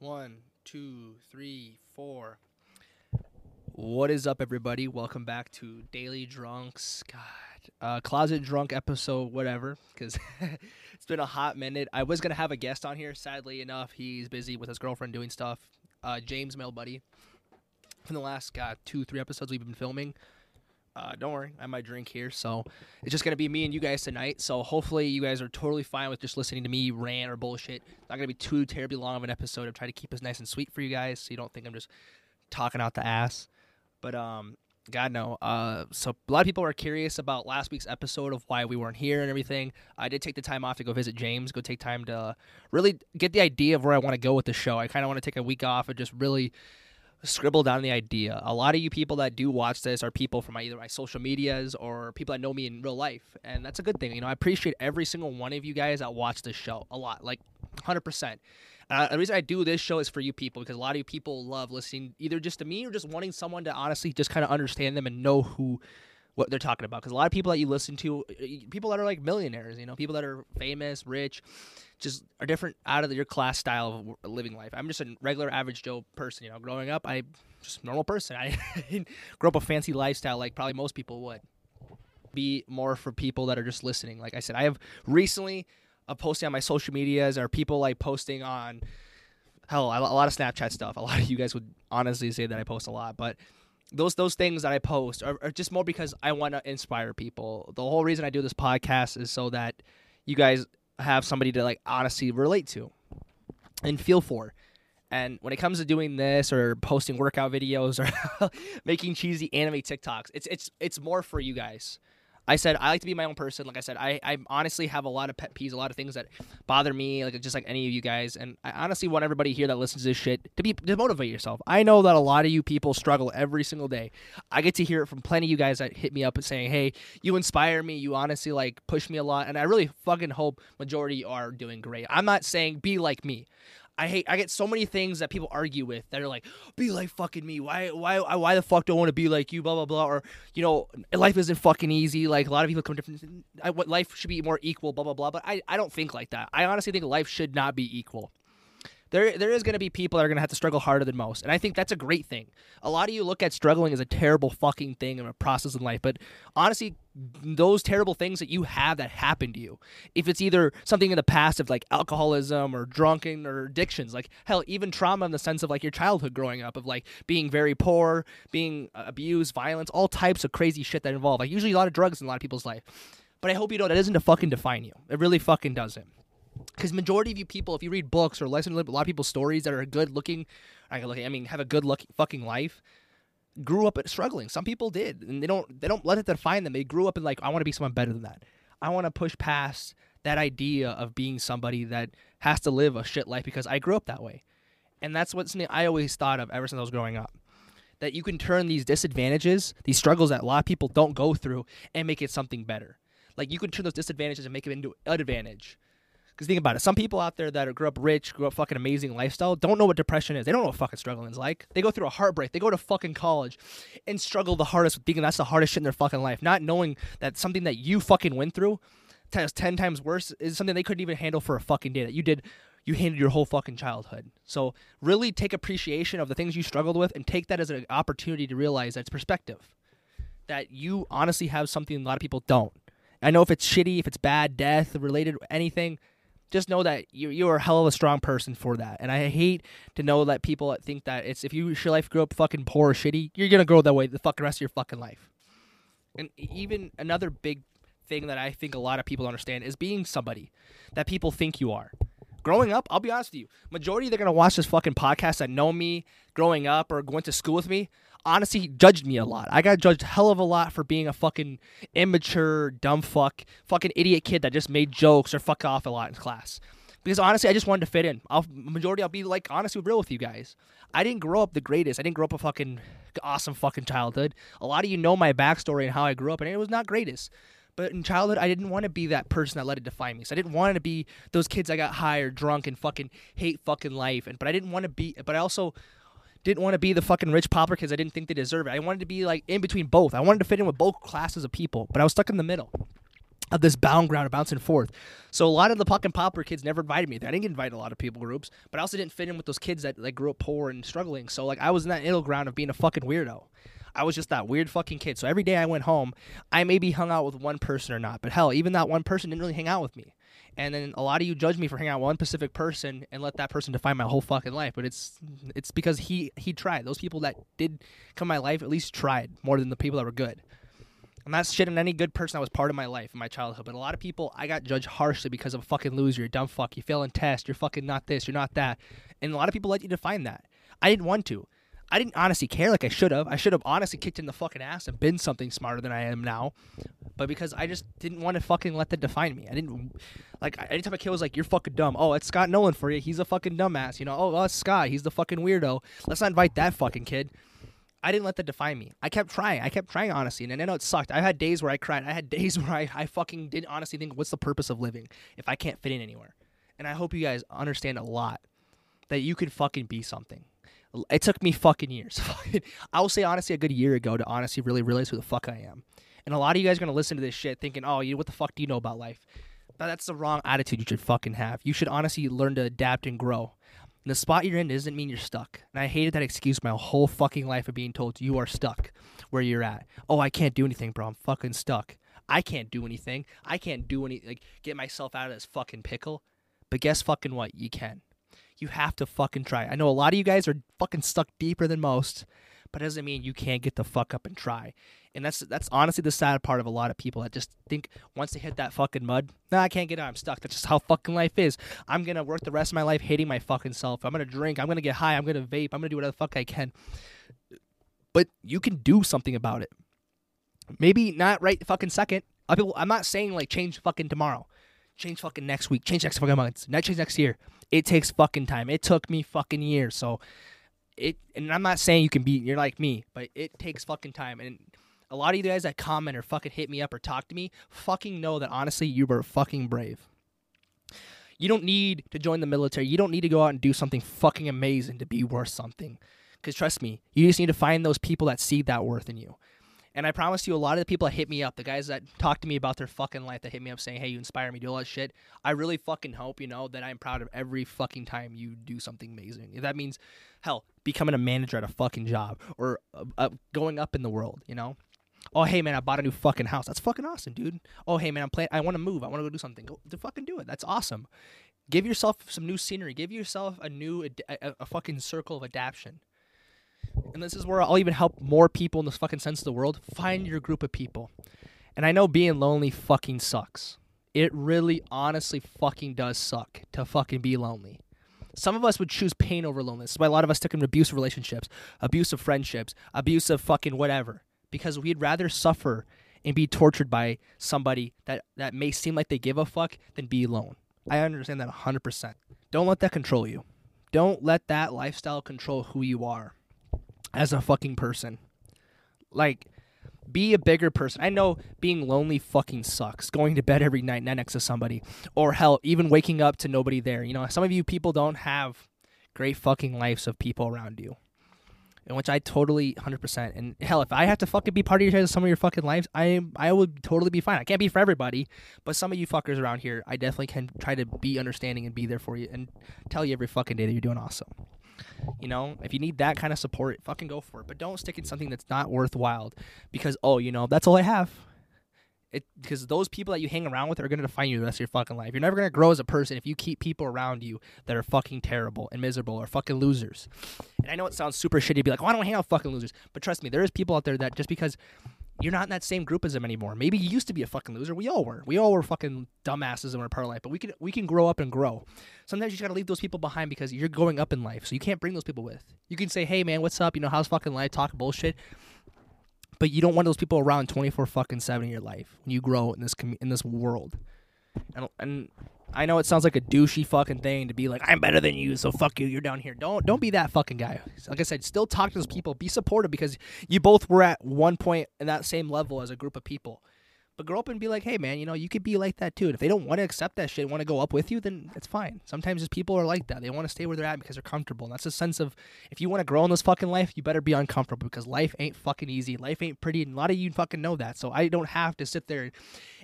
One, two, three, four. What is up, everybody? Welcome back to Daily Drunks. God, uh, closet drunk episode, whatever. Because it's been a hot minute. I was gonna have a guest on here. Sadly enough, he's busy with his girlfriend doing stuff. Uh, James, male buddy. From the last God two, three episodes we've been filming. Uh, don't worry, I my drink here, so it's just gonna be me and you guys tonight. So hopefully you guys are totally fine with just listening to me rant or bullshit. It's not gonna be too terribly long of an episode. I'm trying to keep this nice and sweet for you guys, so you don't think I'm just talking out the ass. But um, God no. Uh, so a lot of people are curious about last week's episode of why we weren't here and everything. I did take the time off to go visit James, go take time to really get the idea of where I want to go with the show. I kind of want to take a week off and just really scribble down the idea. A lot of you people that do watch this are people from my, either my social medias or people that know me in real life, and that's a good thing. You know, I appreciate every single one of you guys that watch this show a lot, like 100%. Uh, the reason I do this show is for you people because a lot of you people love listening either just to me or just wanting someone to honestly just kind of understand them and know who what they're talking about because a lot of people that you listen to uh, people that are like millionaires you know people that are famous rich just are different out of your class style of living life. I'm just a regular average joe person you know growing up i just normal person. I grow up a fancy lifestyle like probably most people would. Be more for people that are just listening. Like i said i have recently uh, posting on my social medias or people like posting on hell a lot of snapchat stuff. A lot of you guys would honestly say that i post a lot but those those things that I post are, are just more because I want to inspire people. The whole reason I do this podcast is so that you guys have somebody to like honestly relate to and feel for. And when it comes to doing this or posting workout videos or making cheesy anime TikToks, it's it's it's more for you guys. I said I like to be my own person. Like I said, I, I honestly have a lot of pet peeves, a lot of things that bother me, like just like any of you guys. And I honestly want everybody here that listens to this shit to be to motivate yourself. I know that a lot of you people struggle every single day. I get to hear it from plenty of you guys that hit me up and saying, "Hey, you inspire me. You honestly like push me a lot." And I really fucking hope majority are doing great. I'm not saying be like me. I hate. I get so many things that people argue with that are like, "Be like fucking me. Why? Why? Why the fuck do I want to be like you?" Blah blah blah. Or you know, life isn't fucking easy. Like a lot of people come different. I, what life should be more equal. Blah blah blah. But I, I don't think like that. I honestly think life should not be equal there there is going to be people that are going to have to struggle harder than most and i think that's a great thing. A lot of you look at struggling as a terrible fucking thing and a process in life but honestly those terrible things that you have that happen to you if it's either something in the past of like alcoholism or drunken or addictions like hell even trauma in the sense of like your childhood growing up of like being very poor being abused violence all types of crazy shit that involve like usually a lot of drugs in a lot of people's life. But i hope you know that doesn't fucking define you. It really fucking doesn't because majority of you people, if you read books or listen to a lot of people's stories that are good looking, I mean, have a good luck fucking life, grew up struggling. Some people did, and they don't they don't let it define them. They grew up in like, I want to be someone better than that. I want to push past that idea of being somebody that has to live a shit life because I grew up that way, and that's what I always thought of ever since I was growing up. That you can turn these disadvantages, these struggles that a lot of people don't go through, and make it something better. Like you can turn those disadvantages and make it into an advantage because think about it. Some people out there that are, grew up rich, grew up fucking amazing lifestyle, don't know what depression is. They don't know what fucking struggling is like. They go through a heartbreak. They go to fucking college and struggle the hardest, with thinking that's the hardest shit in their fucking life. Not knowing that something that you fucking went through, times ten times worse, is something they couldn't even handle for a fucking day. That you did, you handled your whole fucking childhood. So really take appreciation of the things you struggled with and take that as an opportunity to realize that it's perspective. That you honestly have something a lot of people don't. I know if it's shitty, if it's bad, death related, anything just know that you you're a hell of a strong person for that. And I hate to know that people think that it's if you your life grew up fucking poor or shitty, you're gonna grow that way the fucking rest of your fucking life. And even another big thing that I think a lot of people understand is being somebody that people think you are. Growing up, I'll be honest with you, majority they're gonna watch this fucking podcast that know me growing up or went to school with me honestly judged me a lot. I got judged hell of a lot for being a fucking immature, dumb fuck, fucking idiot kid that just made jokes or fuck off a lot in class. Because honestly, I just wanted to fit in. I'll majority I'll be like honestly real with you guys. I didn't grow up the greatest. I didn't grow up a fucking awesome fucking childhood. A lot of you know my backstory and how I grew up, and it was not greatest. But in childhood, I didn't want to be that person that let it define me. So I didn't want to be those kids that got high or drunk and fucking hate fucking life. And but I didn't want to be. But I also didn't want to be the fucking rich pauper because I didn't think they deserve it. I wanted to be like in between both. I wanted to fit in with both classes of people, but I was stuck in the middle. of this bound ground of bouncing forth. So a lot of the puck and popper kids never invited me there. I didn't invite a lot of people groups, but I also didn't fit in with those kids that like grew up poor and struggling. So like I was in that middle ground of being a fucking weirdo. I was just that weird fucking kid. So every day I went home, I maybe hung out with one person or not. But hell, even that one person didn't really hang out with me. And then a lot of you judge me for hanging out with one specific person and let that person define my whole fucking life. But it's it's because he he tried. Those people that did come my life at least tried more than the people that were good. I'm not shitting any good person that was part of my life in my childhood, but a lot of people I got judged harshly because of a fucking loser, you're a dumb fuck, you fail in test, you're fucking not this, you're not that. And a lot of people let you define that. I didn't want to. I didn't honestly care like I should have. I should have honestly kicked in the fucking ass and been something smarter than I am now. But because I just didn't want to fucking let that define me. I didn't like anytime a kid was like, You're fucking dumb. Oh, it's Scott Nolan for you. He's a fucking dumbass. You know, oh, it's Scott. He's the fucking weirdo. Let's not invite that fucking kid. I didn't let that define me. I kept trying. I kept trying honestly, and I know it sucked. I had days where I cried. I had days where I, I fucking didn't honestly think, what's the purpose of living if I can't fit in anywhere? And I hope you guys understand a lot that you could fucking be something. It took me fucking years. I will say honestly, a good year ago to honestly really realize who the fuck I am. And a lot of you guys are gonna listen to this shit thinking, oh, you what the fuck do you know about life? But that's the wrong attitude you should fucking have. You should honestly learn to adapt and grow. And the spot you're in doesn't mean you're stuck. And I hated that excuse my whole fucking life of being told you are stuck where you're at. Oh, I can't do anything, bro. I'm fucking stuck. I can't do anything. I can't do any like get myself out of this fucking pickle. But guess fucking what? You can. You have to fucking try. I know a lot of you guys are fucking stuck deeper than most, but it doesn't mean you can't get the fuck up and try. And that's that's honestly the sad part of a lot of people that just think once they hit that fucking mud, nah, I can't get out. I'm stuck. That's just how fucking life is. I'm gonna work the rest of my life hating my fucking self. I'm gonna drink. I'm gonna get high. I'm gonna vape. I'm gonna do whatever the fuck I can. But you can do something about it. Maybe not right fucking second. I'm not saying like change fucking tomorrow, change fucking next week, change next fucking month, next change next year. It takes fucking time. It took me fucking years. So it, and I'm not saying you can be, you're like me, but it takes fucking time. And a lot of you guys that comment or fucking hit me up or talk to me, fucking know that honestly, you were fucking brave. You don't need to join the military. You don't need to go out and do something fucking amazing to be worth something. Because trust me, you just need to find those people that see that worth in you. And I promise you, a lot of the people that hit me up, the guys that talk to me about their fucking life, that hit me up saying, "Hey, you inspire me, do all that shit." I really fucking hope you know that I'm proud of every fucking time you do something amazing. If that means, hell, becoming a manager at a fucking job or uh, uh, going up in the world, you know. Oh, hey man, I bought a new fucking house. That's fucking awesome, dude. Oh, hey man, I'm playing. I want to move. I want to go do something. Go to fucking do it. That's awesome. Give yourself some new scenery. Give yourself a new a, a fucking circle of adaptation. And this is where I'll even help more people in this fucking sense of the world. Find your group of people. And I know being lonely fucking sucks. It really, honestly, fucking does suck to fucking be lonely. Some of us would choose pain over loneliness. That's why a lot of us took in abusive relationships, abusive friendships, abusive fucking whatever because we'd rather suffer and be tortured by somebody that, that may seem like they give a fuck than be alone. I understand that 100%. Don't let that control you. Don't let that lifestyle control who you are as a fucking person. Like, be a bigger person. I know being lonely fucking sucks. Going to bed every night next to somebody, or hell, even waking up to nobody there. You know, some of you people don't have great fucking lives of people around you in which I totally 100%. And hell, if I have to fucking be part of your some of your fucking lives, I I would totally be fine. I can't be for everybody, but some of you fuckers around here, I definitely can try to be understanding and be there for you and tell you every fucking day that you're doing awesome. You know, if you need that kind of support, fucking go for it. But don't stick in something that's not worthwhile because oh, you know, that's all I have it because those people that you hang around with are going to define you the rest of your fucking life. You're never going to grow as a person if you keep people around you that are fucking terrible and miserable or fucking losers. And I know it sounds super shitty to be like, "Oh, I don't hang out with fucking losers," but trust me, there is people out there that just because you're not in that same group as them anymore. Maybe you used to be a fucking loser. We all were. We all were fucking dumbasses in our part of life. But we can we can grow up and grow. Sometimes you just gotta leave those people behind because you're going up in life. So you can't bring those people with. You can say, "Hey man, what's up? You know how's fucking life? Talk bullshit." but you don't want those people around 24 fucking 7 in your life when you grow in this com- in this world and, and I know it sounds like a douchey fucking thing to be like I'm better than you so fuck you you're down here don't don't be that fucking guy like I said still talk to those people be supportive because you both were at one point in that same level as a group of people But grow up and be like, hey man, you know, you could be like that too. And if they don't want to accept that shit, want to go up with you, then it's fine. Sometimes just people are like that. They want to stay where they're at because they're comfortable. And that's a sense of if you want to grow in this fucking life, you better be uncomfortable because life ain't fucking easy. Life ain't pretty, and a lot of you fucking know that. So I don't have to sit there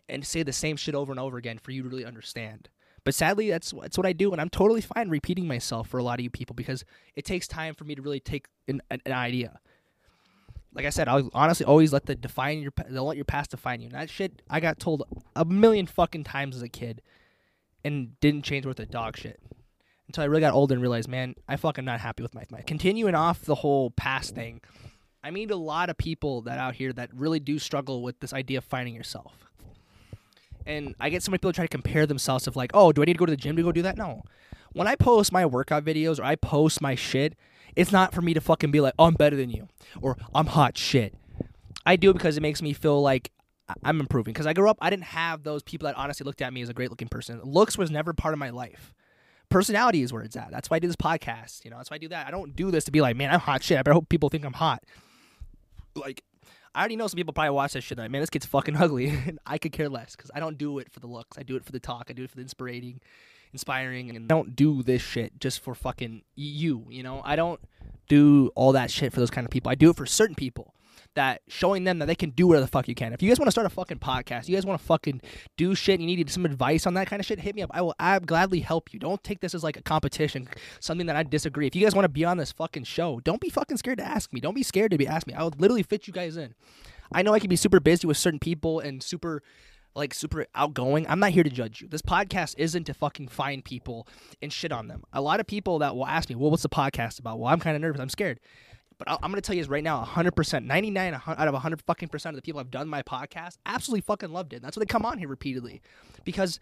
and say the same shit over and over again for you to really understand. But sadly, that's that's what I do, and I'm totally fine repeating myself for a lot of you people because it takes time for me to really take an, an, an idea like I said, I'll honestly always let the define your they'll let your past define you. And that shit I got told a million fucking times as a kid, and didn't change worth a dog shit until I really got older and realized, man, I fucking not happy with my my continuing off the whole past thing. I meet a lot of people that out here that really do struggle with this idea of finding yourself. And I get so many people try to compare themselves of like, oh, do I need to go to the gym to go do that? No. When I post my workout videos or I post my shit, it's not for me to fucking be like, oh, I'm better than you or I'm hot shit. I do it because it makes me feel like I'm improving. Because I grew up, I didn't have those people that honestly looked at me as a great looking person. Looks was never part of my life. Personality is where it's at. That's why I do this podcast. You know, that's why I do that. I don't do this to be like, man, I'm hot shit. I hope people think I'm hot. Like, I already know some people probably watch that shit. Like, man, this kid's fucking ugly. and I could care less because I don't do it for the looks. I do it for the talk. I do it for the inspiring, inspiring, and I don't do this shit just for fucking you. You know, I don't do all that shit for those kind of people. I do it for certain people that showing them that they can do whatever the fuck you can. If you guys want to start a fucking podcast, you guys want to fucking do shit, you need some advice on that kind of shit, hit me up. I will I gladly help you. Don't take this as like a competition, something that I disagree. If you guys want to be on this fucking show, don't be fucking scared to ask me. Don't be scared to be asked me. I will literally fit you guys in. I know I can be super busy with certain people and super like super outgoing. I'm not here to judge you. This podcast isn't to fucking find people and shit on them. A lot of people that will ask me, "Well, what's the podcast about?" Well, I'm kind of nervous. I'm scared. But I'm going to tell you is right now, 100%, 99 out of 100 fucking percent of the people I've done my podcast absolutely fucking loved it. That's why they come on here repeatedly because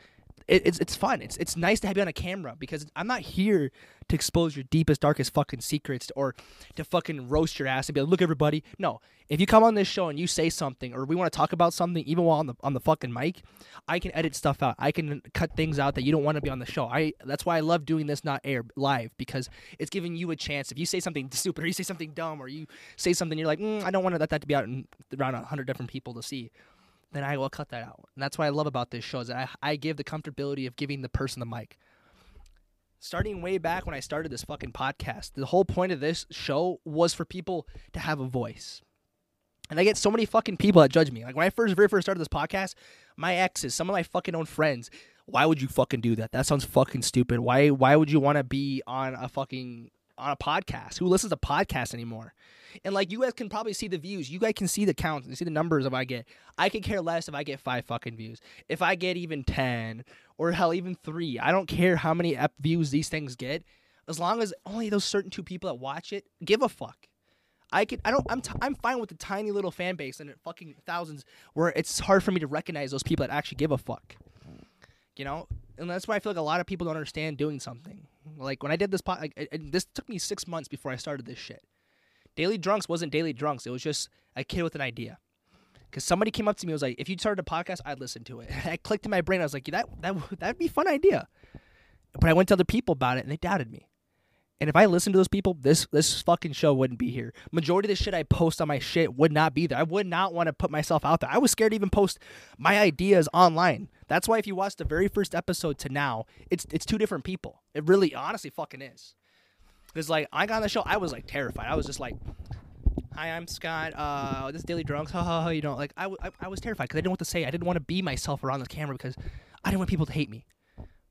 it, it's it's fun. It's it's nice to have you on a camera because I'm not here to expose your deepest, darkest fucking secrets or to fucking roast your ass and be like, look, everybody. No, if you come on this show and you say something or we want to talk about something, even while on the on the fucking mic, I can edit stuff out. I can cut things out that you don't want to be on the show. I that's why I love doing this not air live because it's giving you a chance. If you say something stupid or you say something dumb or you say something, you're like, mm, I don't want to let that to be out in, around hundred different people to see then I will cut that out. And that's what I love about this show is that I, I give the comfortability of giving the person the mic. Starting way back when I started this fucking podcast, the whole point of this show was for people to have a voice. And I get so many fucking people that judge me. Like when I first very first started this podcast, my exes, some of my fucking own friends, why would you fucking do that? That sounds fucking stupid. Why why would you want to be on a fucking on a podcast? Who listens to podcasts anymore? And like you guys can probably see the views. You guys can see the counts and see the numbers if I get. I could care less if I get five fucking views. If I get even ten or hell even three, I don't care how many ep views these things get. As long as only those certain two people that watch it give a fuck. I could I don't I'm t- I'm fine with the tiny little fan base and fucking thousands where it's hard for me to recognize those people that actually give a fuck. You know, and that's why I feel like a lot of people don't understand doing something. Like when I did this pod, like, it, this took me six months before I started this shit. Daily Drunks wasn't Daily Drunks. It was just a kid with an idea. Because somebody came up to me was like, if you started a podcast, I'd listen to it. I clicked in my brain. I was like, that, that, that'd be a fun idea. But I went to other people about it and they doubted me. And if I listened to those people, this this fucking show wouldn't be here. Majority of the shit I post on my shit would not be there. I would not want to put myself out there. I was scared to even post my ideas online. That's why if you watch the very first episode to now, it's it's two different people. It really honestly fucking is. Because like I got on the show, I was like terrified. I was just like, "Hi, I'm Scott. Uh, this is Daily Drunks." Ha ha ha. You know, like I was terrified because I didn't want to say. I didn't want to be myself around the camera because I didn't want people to hate me.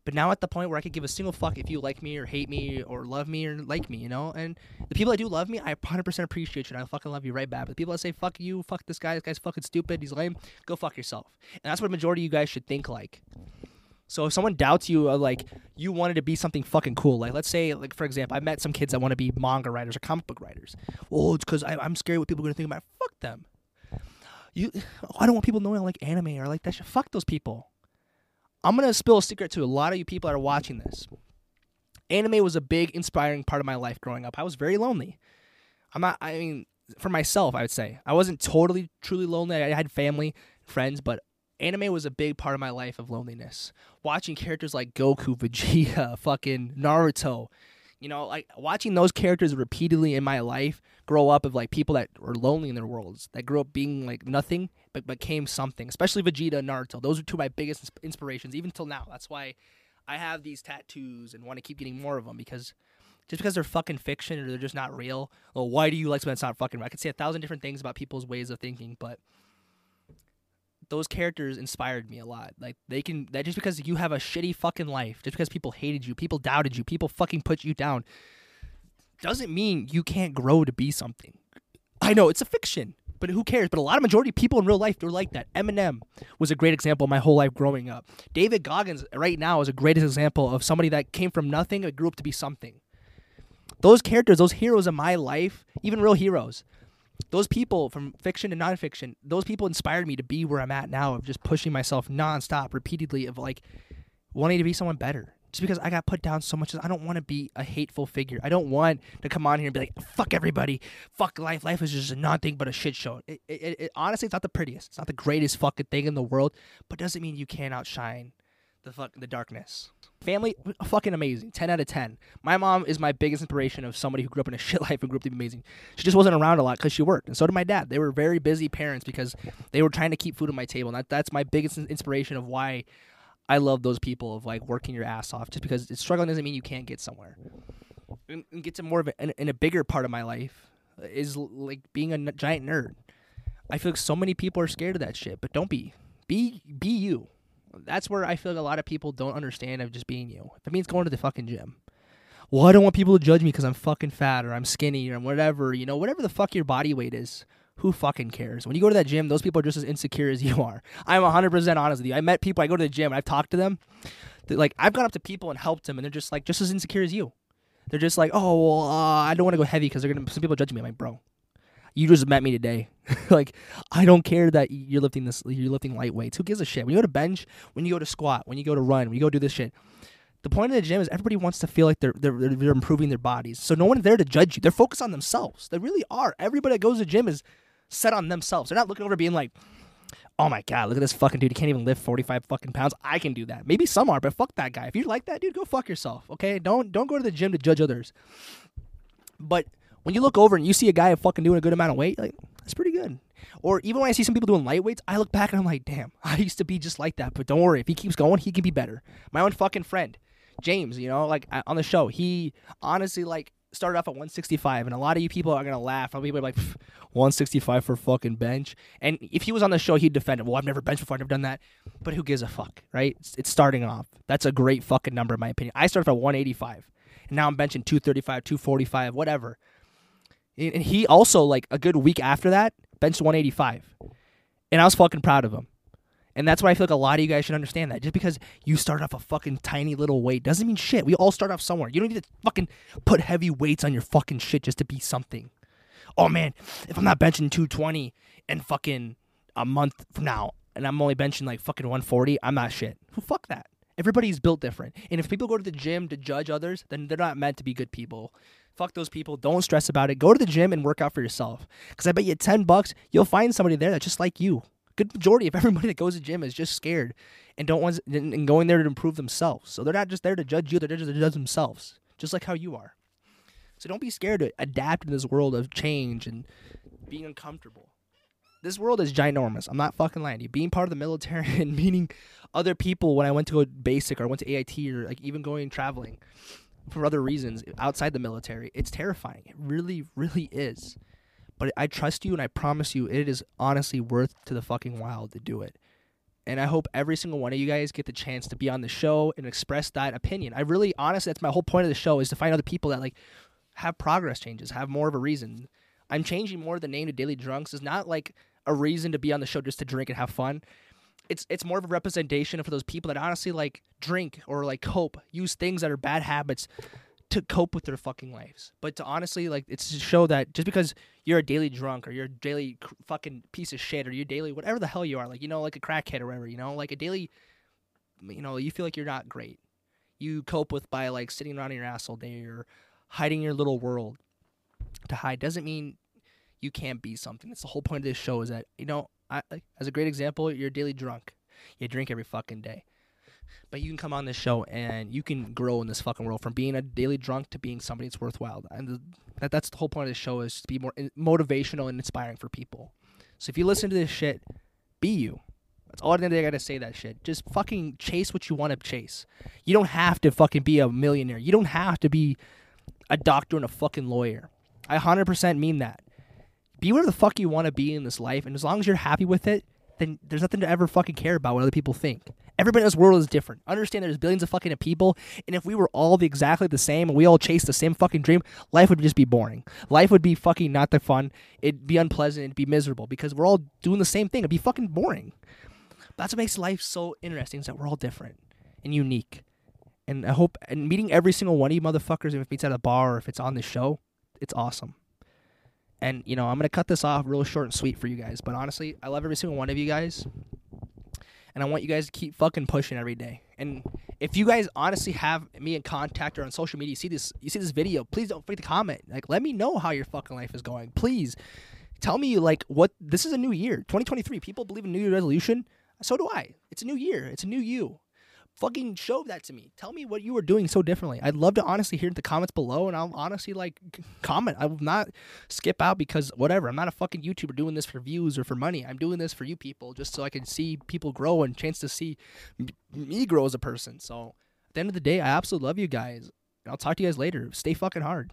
But now at the point where I could give a single fuck if you like me or hate me or love me or like me, you know. And the people that do love me, I 100% appreciate you. and I fucking love you right back. But the people that say fuck you, fuck this guy, this guy's fucking stupid, he's lame, go fuck yourself. And that's what a majority of you guys should think like. So if someone doubts you, uh, like you wanted to be something fucking cool, like let's say, like for example, I met some kids that want to be manga writers or comic book writers. Well, it's because I'm scared what people are gonna think about. Fuck them. You, I don't want people knowing I like anime or like that shit. Fuck those people. I'm gonna spill a secret to a lot of you people that are watching this. Anime was a big inspiring part of my life growing up. I was very lonely. I'm not. I mean, for myself, I would say I wasn't totally truly lonely. I had family, friends, but anime was a big part of my life of loneliness. Watching characters like Goku, Vegeta, fucking Naruto You know, like watching those characters repeatedly in my life grow up of like people that were lonely in their worlds, that grew up being like nothing but became something. Especially Vegeta and Naruto. Those are two of my biggest inspirations, even till now. That's why I have these tattoos and want to keep getting more of them because just because they're fucking fiction or they're just not real. Well, why do you like something that's not fucking real? I could say a thousand different things about people's ways of thinking, but those characters inspired me a lot. Like they can that just because you have a shitty fucking life, just because people hated you, people doubted you, people fucking put you down, doesn't mean you can't grow to be something. I know it's a fiction, but who cares? But a lot of majority of people in real life they're like that. Eminem was a great example my whole life growing up. David Goggins right now is a greatest example of somebody that came from nothing and grew up to be something. Those characters, those heroes in my life, even real heroes, those people from fiction to nonfiction, those people inspired me to be where I'm at now of just pushing myself nonstop, repeatedly, of like wanting to be someone better. Just because I got put down so much, I don't want to be a hateful figure. I don't want to come on here and be like, "Fuck everybody, fuck life. Life is just nothing but a shit show." It, it, it, honestly, it's not the prettiest, it's not the greatest fucking thing in the world, but doesn't mean you can't outshine the fuck the darkness. Family, fucking amazing. Ten out of ten. My mom is my biggest inspiration of somebody who grew up in a shit life and grew up to be amazing. She just wasn't around a lot because she worked, and so did my dad. They were very busy parents because they were trying to keep food on my table. And that, that's my biggest inspiration of why I love those people of like working your ass off. Just because struggling doesn't mean you can't get somewhere. And, and get to more of in, in a bigger part of my life is like being a n- giant nerd. I feel like so many people are scared of that shit, but don't be. Be be you. That's where I feel like a lot of people don't understand of just being you. If it means going to the fucking gym. Well, I don't want people to judge me because I'm fucking fat or I'm skinny or whatever, you know, whatever the fuck your body weight is. Who fucking cares? When you go to that gym, those people are just as insecure as you are. I'm 100% honest with you. I met people, I go to the gym, I've talked to them. Like, I've gone up to people and helped them, and they're just like, just as insecure as you. They're just like, oh, well, uh, I don't want to go heavy because they're gonna. Some people judge me. I'm like, bro, you just met me today. like, I don't care that you're lifting this, you're lifting light weights. Who gives a shit? When you go to bench, when you go to squat, when you go to run, when you go do this shit, the point of the gym is everybody wants to feel like they're, they're they're improving their bodies. So no one's there to judge you. They're focused on themselves. They really are. Everybody that goes to the gym is set on themselves. They're not looking over being like, oh my god, look at this fucking dude. He can't even lift forty five fucking pounds. I can do that. Maybe some are, but fuck that guy. If you like that dude, go fuck yourself. Okay, don't don't go to the gym to judge others. But when you look over and you see a guy fucking doing a good amount of weight, like that's pretty good. Or even when I see some people doing light weights, I look back and I'm like, damn, I used to be just like that. But don't worry, if he keeps going, he can be better. My own fucking friend, James, you know, like on the show, he honestly like started off at 165, and a lot of you people are gonna laugh. I'll be like, 165 for fucking bench. And if he was on the show, he'd defend it. Well, I've never benched before, I've never done that. But who gives a fuck, right? It's, it's starting off. That's a great fucking number in my opinion. I started off at 185, and now I'm benching 235, 245, whatever. And he also like a good week after that benched 185, and I was fucking proud of him. And that's why I feel like a lot of you guys should understand that. Just because you start off a fucking tiny little weight doesn't mean shit. We all start off somewhere. You don't need to fucking put heavy weights on your fucking shit just to be something. Oh man, if I'm not benching 220 and fucking a month from now, and I'm only benching like fucking 140, I'm not shit. Well, fuck that. Everybody's built different. And if people go to the gym to judge others, then they're not meant to be good people. Fuck those people. Don't stress about it. Go to the gym and work out for yourself. Because I bet you 10 bucks, you'll find somebody there that's just like you. Good majority of everybody that goes to the gym is just scared and don't want and going there to improve themselves. So they're not just there to judge you, they're just to judge themselves, just like how you are. So don't be scared to adapt in this world of change and being uncomfortable. This world is ginormous. I'm not fucking lying to you. Being part of the military and meeting other people when I went to a basic or went to AIT or like even going traveling for other reasons outside the military, it's terrifying. It really, really is. But I trust you and I promise you it is honestly worth to the fucking while to do it. And I hope every single one of you guys get the chance to be on the show and express that opinion. I really honestly that's my whole point of the show is to find other people that like have progress changes, have more of a reason. I'm changing more the name to Daily Drunks is not like a reason to be on the show just to drink and have fun. It's it's more of a representation for those people that honestly like drink or like cope, use things that are bad habits to cope with their fucking lives. But to honestly like it's to show that just because you're a daily drunk or you're a daily fucking piece of shit or you're daily whatever the hell you are, like you know like a crackhead or whatever, you know, like a daily you know, you feel like you're not great. You cope with by like sitting around in your ass all day or hiding your little world. To hide doesn't mean you can't be something. That's the whole point of this show is that, you know, I, as a great example, you're daily drunk. You drink every fucking day. but you can come on this show and you can grow in this fucking world from being a daily drunk to being somebody that's worthwhile. And the, that that's the whole point of this show is to be more motivational and inspiring for people. So if you listen to this shit, be you. That's all I gotta say. That shit. Just fucking chase what you want to chase. You don't have to fucking be a millionaire. You don't have to be a doctor and a fucking lawyer. I 100% mean that. Be whatever the fuck you want to be in this life, and as long as you're happy with it, then there's nothing to ever fucking care about what other people think. Everybody in this world is different. Understand there's billions of fucking people, and if we were all the, exactly the same and we all chased the same fucking dream, life would just be boring. Life would be fucking not that fun. It'd be unpleasant. It'd be miserable because we're all doing the same thing. It'd be fucking boring. That's what makes life so interesting is that we're all different and unique. And I hope and meeting every single one of you motherfuckers, if it's at a bar or if it's on the show, it's awesome. And you know, I'm gonna cut this off real short and sweet for you guys. But honestly, I love every single one of you guys. And I want you guys to keep fucking pushing every day. And if you guys honestly have me in contact or on social media, you see this you see this video, please don't forget to comment. Like let me know how your fucking life is going. Please tell me like what this is a new year. 2023. People believe in New Year resolution. So do I. It's a new year. It's a new you fucking show that to me. Tell me what you were doing so differently. I'd love to honestly hear the comments below, and I'll honestly like comment. I will not skip out because whatever. I'm not a fucking YouTuber doing this for views or for money. I'm doing this for you people, just so I can see people grow and chance to see me grow as a person. So at the end of the day, I absolutely love you guys. I'll talk to you guys later. Stay fucking hard.